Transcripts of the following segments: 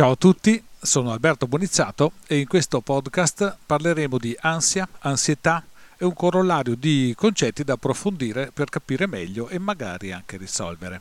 Ciao a tutti, sono Alberto Bonizzato e in questo podcast parleremo di ansia, ansietà e un corollario di concetti da approfondire per capire meglio e magari anche risolvere.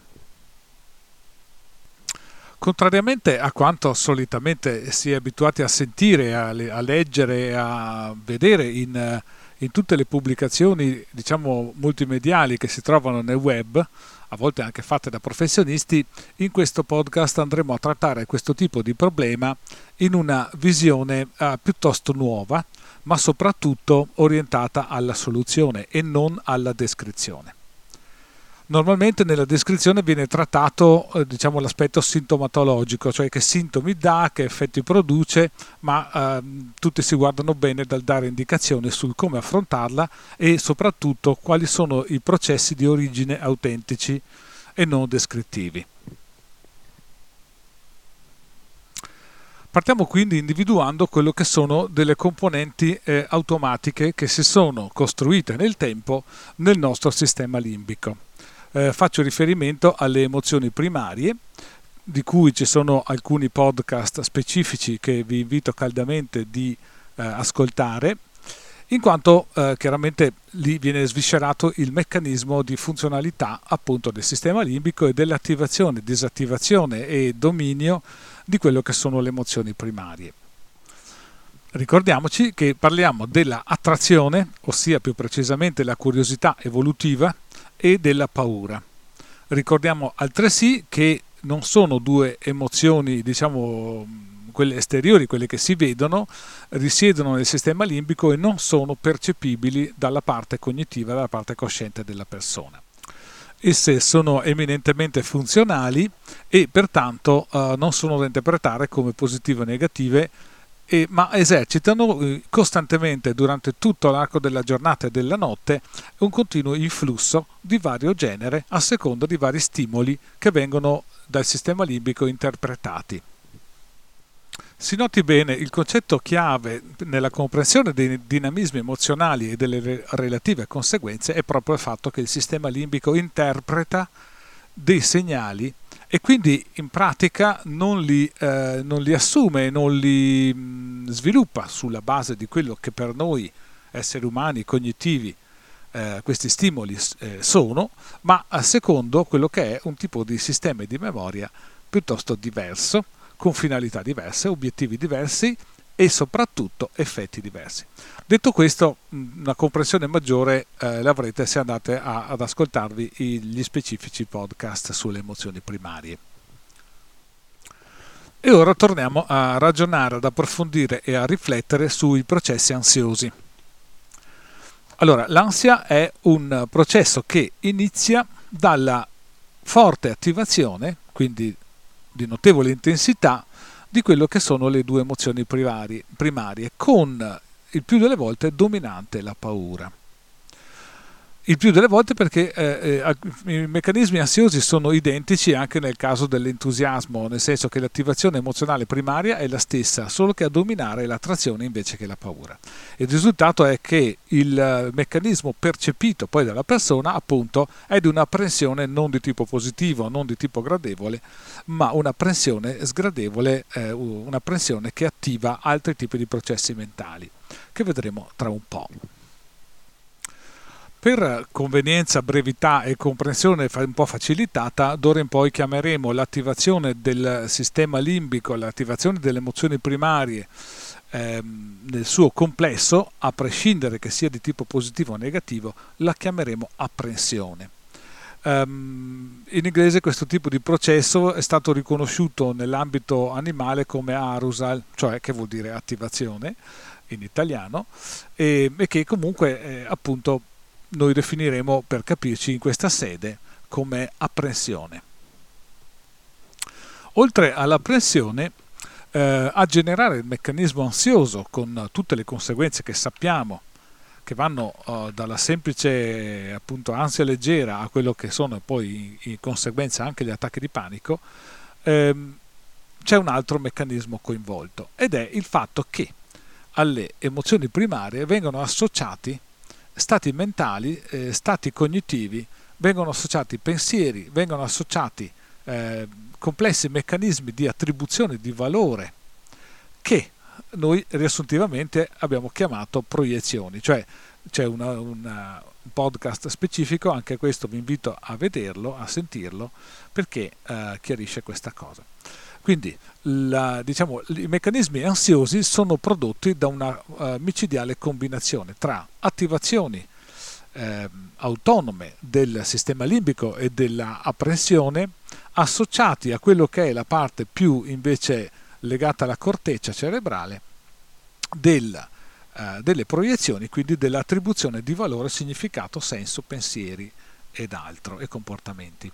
Contrariamente a quanto solitamente si è abituati a sentire, a, leggere e a vedere in, in tutte le pubblicazioni diciamo multimediali che si trovano nel web, a volte anche fatte da professionisti, in questo podcast andremo a trattare questo tipo di problema in una visione eh, piuttosto nuova, ma soprattutto orientata alla soluzione e non alla descrizione. Normalmente nella descrizione viene trattato eh, diciamo, l'aspetto sintomatologico, cioè che sintomi dà, che effetti produce, ma eh, tutti si guardano bene dal dare indicazioni sul come affrontarla e soprattutto quali sono i processi di origine autentici e non descrittivi. Partiamo quindi individuando quello che sono delle componenti eh, automatiche che si sono costruite nel tempo nel nostro sistema limbico eh, faccio riferimento alle emozioni primarie, di cui ci sono alcuni podcast specifici che vi invito caldamente di eh, ascoltare, in quanto eh, chiaramente lì viene sviscerato il meccanismo di funzionalità appunto del sistema limbico e dell'attivazione, disattivazione e dominio di quello che sono le emozioni primarie. Ricordiamoci che parliamo della attrazione, ossia più precisamente la curiosità evolutiva, e della paura. Ricordiamo altresì che non sono due emozioni, diciamo, quelle esteriori, quelle che si vedono, risiedono nel sistema limbico e non sono percepibili dalla parte cognitiva, dalla parte cosciente della persona. Esse sono eminentemente funzionali e pertanto eh, non sono da interpretare come positive o negative e, ma esercitano eh, costantemente durante tutto l'arco della giornata e della notte un continuo influsso di vario genere a seconda di vari stimoli che vengono dal sistema limbico interpretati. Si noti bene il concetto chiave nella comprensione dei dinamismi emozionali e delle relative conseguenze è proprio il fatto che il sistema limbico interpreta dei segnali e quindi in pratica non li, eh, non li assume, non li mh, mm, sviluppa sulla base di quello che per noi esseri umani cognitivi eh, questi stimoli eh, sono, ma secondo quello che è un tipo di sistema di memoria piuttosto diverso, con finalità diverse, obiettivi diversi e soprattutto effetti diversi. Detto questo, una comprensione maggiore eh, l'avrete se andate a, ad ascoltarvi gli specifici podcast sulle emozioni primarie. E ora torniamo a ragionare, ad approfondire e a riflettere sui processi ansiosi. Allora, l'ansia è un processo che inizia dalla forte attivazione, quindi di notevole intensità, di quello che sono le due emozioni primarie, con il più delle volte dominante la paura il più delle volte perché eh, eh, i meccanismi ansiosi sono identici anche nel caso dell'entusiasmo, nel senso che l'attivazione emozionale primaria è la stessa, solo che a dominare è l'attrazione invece che la paura. Il risultato è che il eh, meccanismo percepito poi dalla persona appunto è di un'apprensione non di tipo positivo, non di tipo gradevole, ma un'apprensione sgradevole, eh, un'apprensione che attiva altri tipi di processi mentali, che vedremo tra un po'. Per convenienza, brevità e comprensione un po' facilitata, d'ora in poi chiameremo l'attivazione del sistema limbico, l'attivazione delle emozioni primarie ehm, nel suo complesso, a prescindere che sia di tipo positivo o negativo, la chiameremo apprensione. Um, in inglese questo tipo di processo è stato riconosciuto nell'ambito animale come arousal, cioè che vuol dire attivazione in italiano, e, e che comunque eh, appunto noi definiremo per capirci in questa sede come apprensione. Oltre all'apprensione, eh, a generare il meccanismo ansioso con tutte le conseguenze che sappiamo che vanno uh, dalla semplice appunto ansia leggera a quello che sono poi in, conseguenza anche gli attacchi di panico, ehm, c'è un altro meccanismo coinvolto ed è il fatto che alle emozioni primarie vengono associati stati mentali, eh, stati cognitivi, vengono associati pensieri, vengono associati eh, complessi meccanismi di attribuzione di valore che noi riassuntivamente abbiamo chiamato proiezioni, cioè c'è una, una, un podcast specifico, anche questo vi invito a vederlo, a sentirlo, perché eh, chiarisce questa cosa. Quindi la, diciamo, i meccanismi ansiosi sono prodotti da una uh, micidiale combinazione tra attivazioni eh, autonome del sistema limbico e dell'apprensione associati a quello che è la parte più invece legata alla corteccia cerebrale del, eh, delle proiezioni, quindi dell'attribuzione di valore, significato, senso, pensieri ed altro e comportamenti.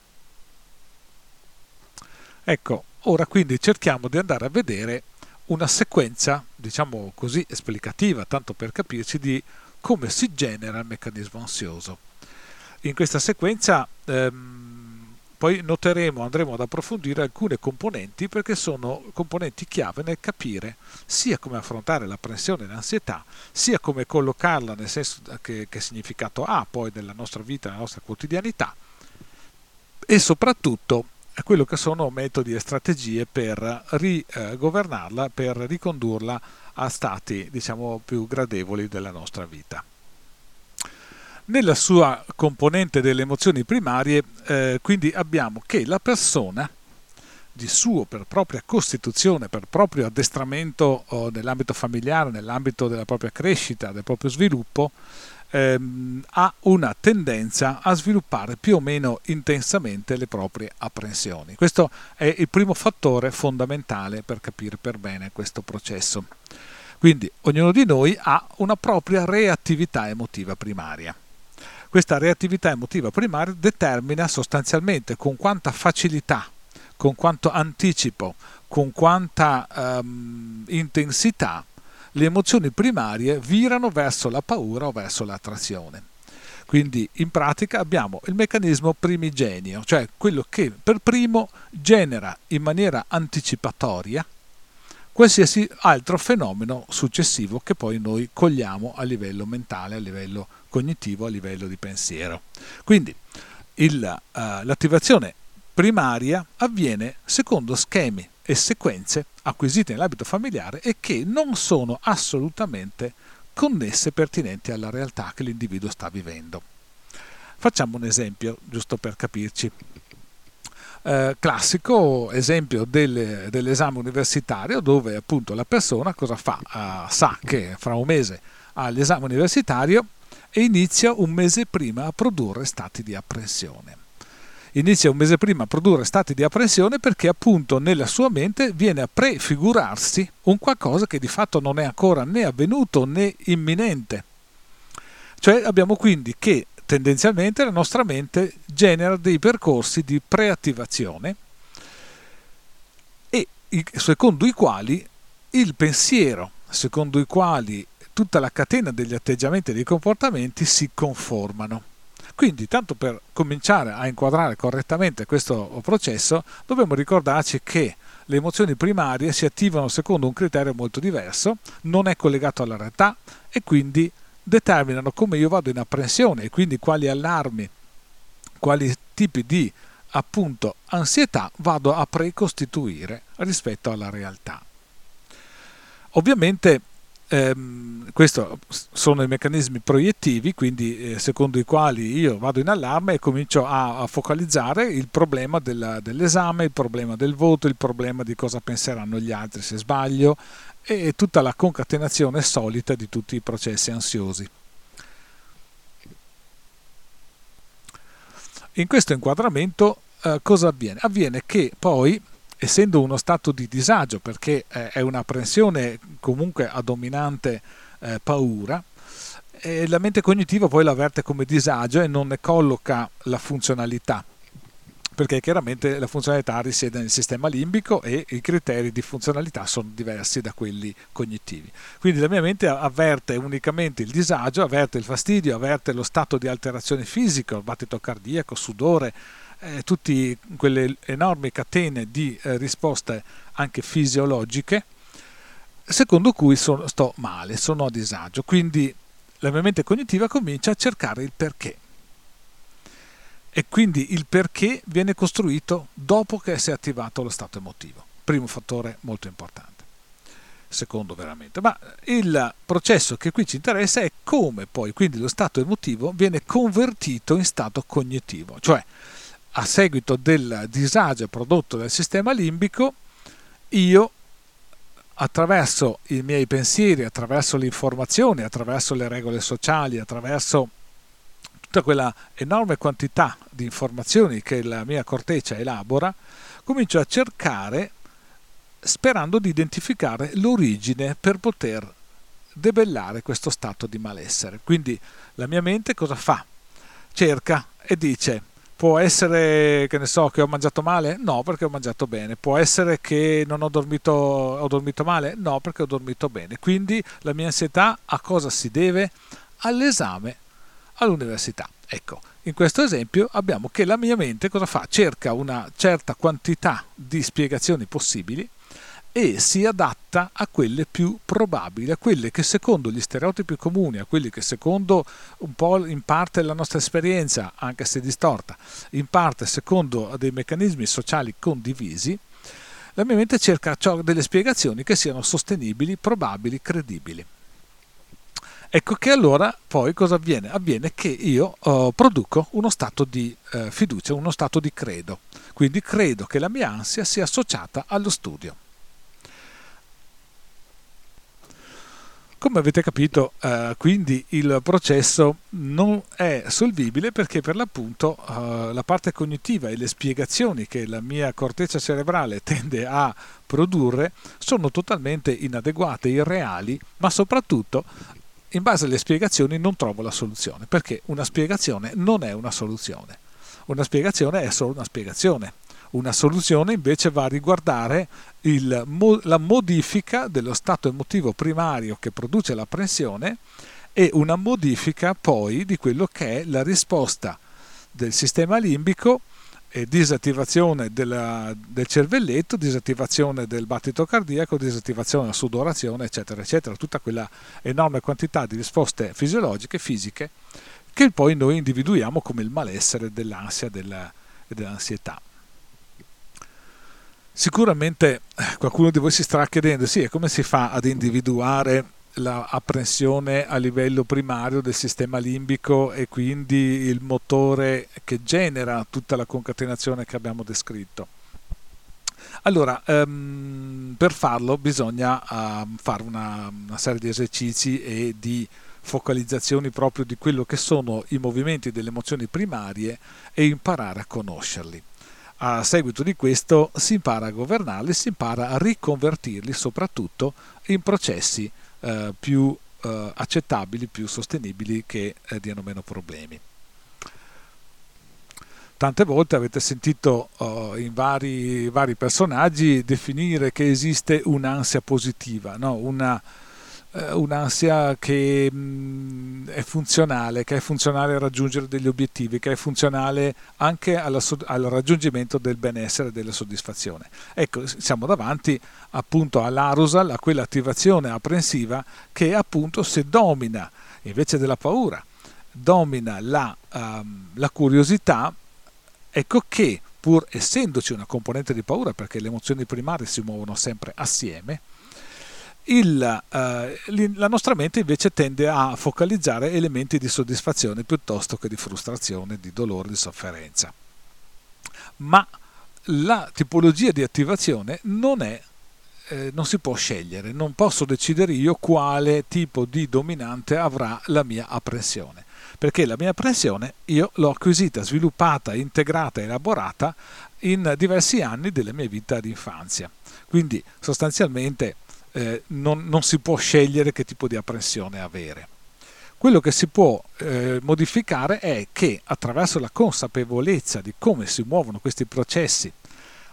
Ecco, ora quindi cerchiamo di andare a vedere una sequenza, diciamo così, esplicativa, tanto per capirci, di come si genera il meccanismo ansioso. In questa sequenza ehm, poi noteremo, andremo ad approfondire alcune componenti perché sono componenti chiave nel capire sia come affrontare l'apprensione e l'ansietà, sia come collocarla nel senso che, che significato ha poi nella nostra vita, nella nostra quotidianità e soprattutto quello che sono metodi e strategie per rigovernarla, per ricondurla a stati diciamo più gradevoli della nostra vita. Nella sua componente delle emozioni primarie, eh, quindi abbiamo che la persona di suo per propria costituzione, per proprio addestramento oh, nell'ambito familiare, nell'ambito della propria crescita, del proprio sviluppo, ehm, ha una tendenza a sviluppare più o meno intensamente le proprie apprensioni. Questo è il primo fattore fondamentale per capire per bene questo processo. Quindi ognuno di noi ha una propria reattività emotiva primaria. Questa reattività emotiva primaria determina sostanzialmente con quanta facilità, con quanto anticipo, con quanta um, intensità le emozioni primarie virano verso la paura o verso l'attrazione. Quindi in pratica abbiamo il meccanismo primigenio, cioè quello che per primo genera in maniera anticipatoria qualsiasi altro fenomeno successivo che poi noi cogliamo a livello mentale, a livello cognitivo, a livello di pensiero. Quindi il, uh, l'attivazione primaria avviene secondo schemi e sequenze acquisite nell'abito familiare e che non sono assolutamente connesse e pertinenti alla realtà che l'individuo sta vivendo. Facciamo un esempio, giusto per capirci. Eh, classico esempio del, dell'esame universitario dove appunto la persona cosa fa? Uh, sa che fra un mese ha l'esame universitario e inizia un mese prima a produrre stati di apprensione inizia un mese prima a produrre stati di apprensione perché appunto nella sua mente viene a prefigurarsi un qualcosa che di fatto non è ancora né avvenuto né imminente. Cioè abbiamo quindi che tendenzialmente la nostra mente genera dei percorsi di preattivazione e secondo i quali il pensiero, secondo i quali tutta la catena degli atteggiamenti e dei comportamenti si conformano. Quindi, tanto per cominciare a inquadrare correttamente questo processo, dobbiamo ricordarci che le emozioni primarie si attivano secondo un criterio molto diverso, non è collegato alla realtà e quindi determinano come io vado in apprensione e quindi quali allarmi, quali tipi di appunto ansietà vado a precostituire rispetto alla realtà. Ovviamente Ehm, questi sono i meccanismi proiettivi, quindi eh, secondo i quali io vado in allarme e comincio a, a focalizzare il problema della, dell'esame, il problema del voto, il problema di cosa penseranno gli altri se sbaglio e tutta la concatenazione solita di tutti i processi ansiosi. In questo inquadramento eh, cosa avviene? Avviene che poi essendo uno stato di disagio perché eh, è un'apprensione comunque a dominante eh, paura, eh, la mente cognitiva poi l'avverte come disagio e non ne colloca la funzionalità perché chiaramente la funzionalità risiede nel sistema limbico e i criteri di funzionalità sono diversi da quelli cognitivi. Quindi la mia mente avverte unicamente il disagio, avverte il fastidio, avverte lo stato di alterazione fisica, il battito cardiaco, sudore, eh, tutte quelle enormi catene di eh, risposte anche fisiologiche, secondo cui sono, sto male, sono a disagio. Quindi la mia mente cognitiva comincia a cercare il perché. e quindi il perché viene costruito dopo che si è attivato lo stato emotivo. Primo fattore molto importante. Secondo veramente, ma il processo che qui ci interessa è come poi quindi lo stato emotivo viene convertito in stato cognitivo, cioè a seguito del disagio prodotto dal sistema limbico io attraverso i miei pensieri, attraverso le informazioni, attraverso le regole sociali, attraverso tutta quella enorme quantità di informazioni che la mia corteccia elabora, comincio a cercare sperando di identificare l'origine per poter debellare questo stato di malessere. Quindi la mia mente cosa fa? Cerca e dice Può essere che ne so che ho mangiato male? No, perché ho mangiato bene. Può essere che non ho dormito, ho dormito male? No, perché ho dormito bene. Quindi la mia ansietà a cosa si deve? All'esame all'università. Ecco, in questo esempio abbiamo che la mia mente cosa fa? Cerca una certa quantità di spiegazioni possibili e si adatta a quelle più probabili, a quelle che secondo gli stereotipi comuni, a quelli che secondo un po' in parte la nostra esperienza, anche se distorta, in parte secondo dei meccanismi sociali condivisi, la mia mente cerca delle spiegazioni che siano sostenibili, probabili, credibili. Ecco che allora poi cosa avviene? Avviene che io uh, produco uno stato di uh, fiducia, uno stato di credo. Quindi credo che la mia ansia sia associata allo studio. Come avete capito, eh, quindi il processo non è solvibile perché per l'appunto eh, la parte cognitiva e le spiegazioni che la mia corteccia cerebrale tende a produrre sono totalmente inadeguate, irreali, ma soprattutto in base alle spiegazioni non trovo la soluzione, perché una spiegazione non è una soluzione. Una spiegazione è solo una spiegazione una soluzione invece va a riguardare il, la modifica dello stato emotivo primario che produce l'apprensione e una modifica poi di quello che è la risposta del sistema limbico e disattivazione della, del cervelletto, disattivazione del battito cardiaco, disattivazione della sudorazione, eccetera, eccetera, tutta quella enorme quantità di risposte fisiologiche, fisiche, che poi noi individuiamo come il malessere dell'ansia e dell'ansietà. Sicuramente eh, qualcuno di voi si starà chiedendo, sì, e come si fa ad individuare l'apprensione a livello primario del sistema limbico e quindi il motore che genera tutta la concatenazione che abbiamo descritto? Allora, um, per farlo bisogna uh, fare una, una serie di esercizi e di focalizzazioni proprio di quello che sono i movimenti delle emozioni primarie e imparare a conoscerli a seguito di questo si impara a governarli, si impara a riconvertirli soprattutto in processi eh, più eh, accettabili, più sostenibili che eh, diano meno problemi. Tante volte avete sentito uh, in vari, vari, personaggi definire che esiste un'ansia positiva, no? una, un'ansia che mm, è funzionale, che è funzionale a raggiungere degli obiettivi, che è funzionale anche alla, al raggiungimento del benessere e della soddisfazione. Ecco, siamo davanti appunto all'arousal, a quell'attivazione apprensiva che appunto se domina invece della paura, domina la, um, la curiosità, ecco che pur essendoci una componente di paura, perché le emozioni primarie si muovono sempre assieme, il, eh, la nostra mente invece tende a focalizzare elementi di soddisfazione piuttosto che di frustrazione, di dolore, di sofferenza. Ma la tipologia di attivazione non è eh, non si può scegliere, non posso decidere io quale tipo di dominante avrà la mia apprensione, perché la mia apprensione io l'ho acquisita, sviluppata, integrata, elaborata in diversi anni della mia vita di infanzia. Quindi sostanzialmente eh, non, non, si può scegliere che tipo di apprensione avere. Quello che si può eh, modificare è che attraverso la consapevolezza di come si muovono questi processi,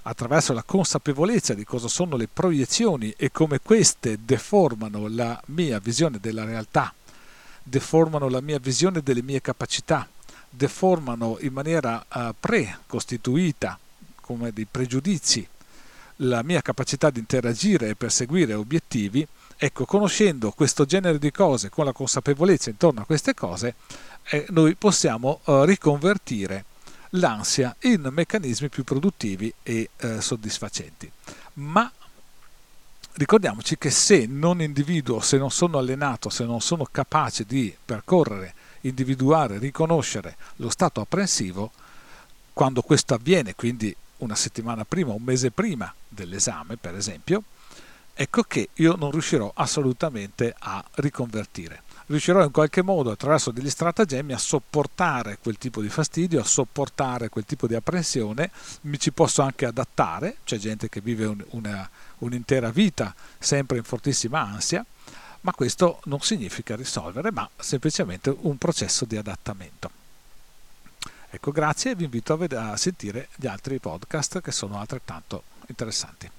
attraverso la consapevolezza di cosa sono le proiezioni e come queste deformano la mia visione della realtà, deformano la mia visione delle mie capacità, deformano in maniera uh, precostituita come dei pregiudizi la mia capacità di interagire e perseguire obiettivi, ecco, conoscendo questo genere di cose, con la consapevolezza intorno a queste cose, eh, noi possiamo eh, riconvertire l'ansia in meccanismi più produttivi e eh, soddisfacenti. Ma ricordiamoci che se non individuo, se non sono allenato, se non sono capace di percorrere, individuare, riconoscere lo stato apprensivo, quando questo avviene, quindi una settimana prima, un mese prima dell'esame, per esempio, ecco che io non riuscirò assolutamente a riconvertire. Riuscirò in qualche modo attraverso degli stratagemmi a sopportare quel tipo di fastidio, a sopportare quel tipo di apprensione, mi ci posso anche adattare, c'è gente che vive un, una, un'intera vita sempre in fortissima ansia, ma questo non significa risolvere, ma semplicemente un processo di adattamento. Ecco, grazie e vi invito a, ved- a sentire gli altri podcast che sono altrettanto interessanti.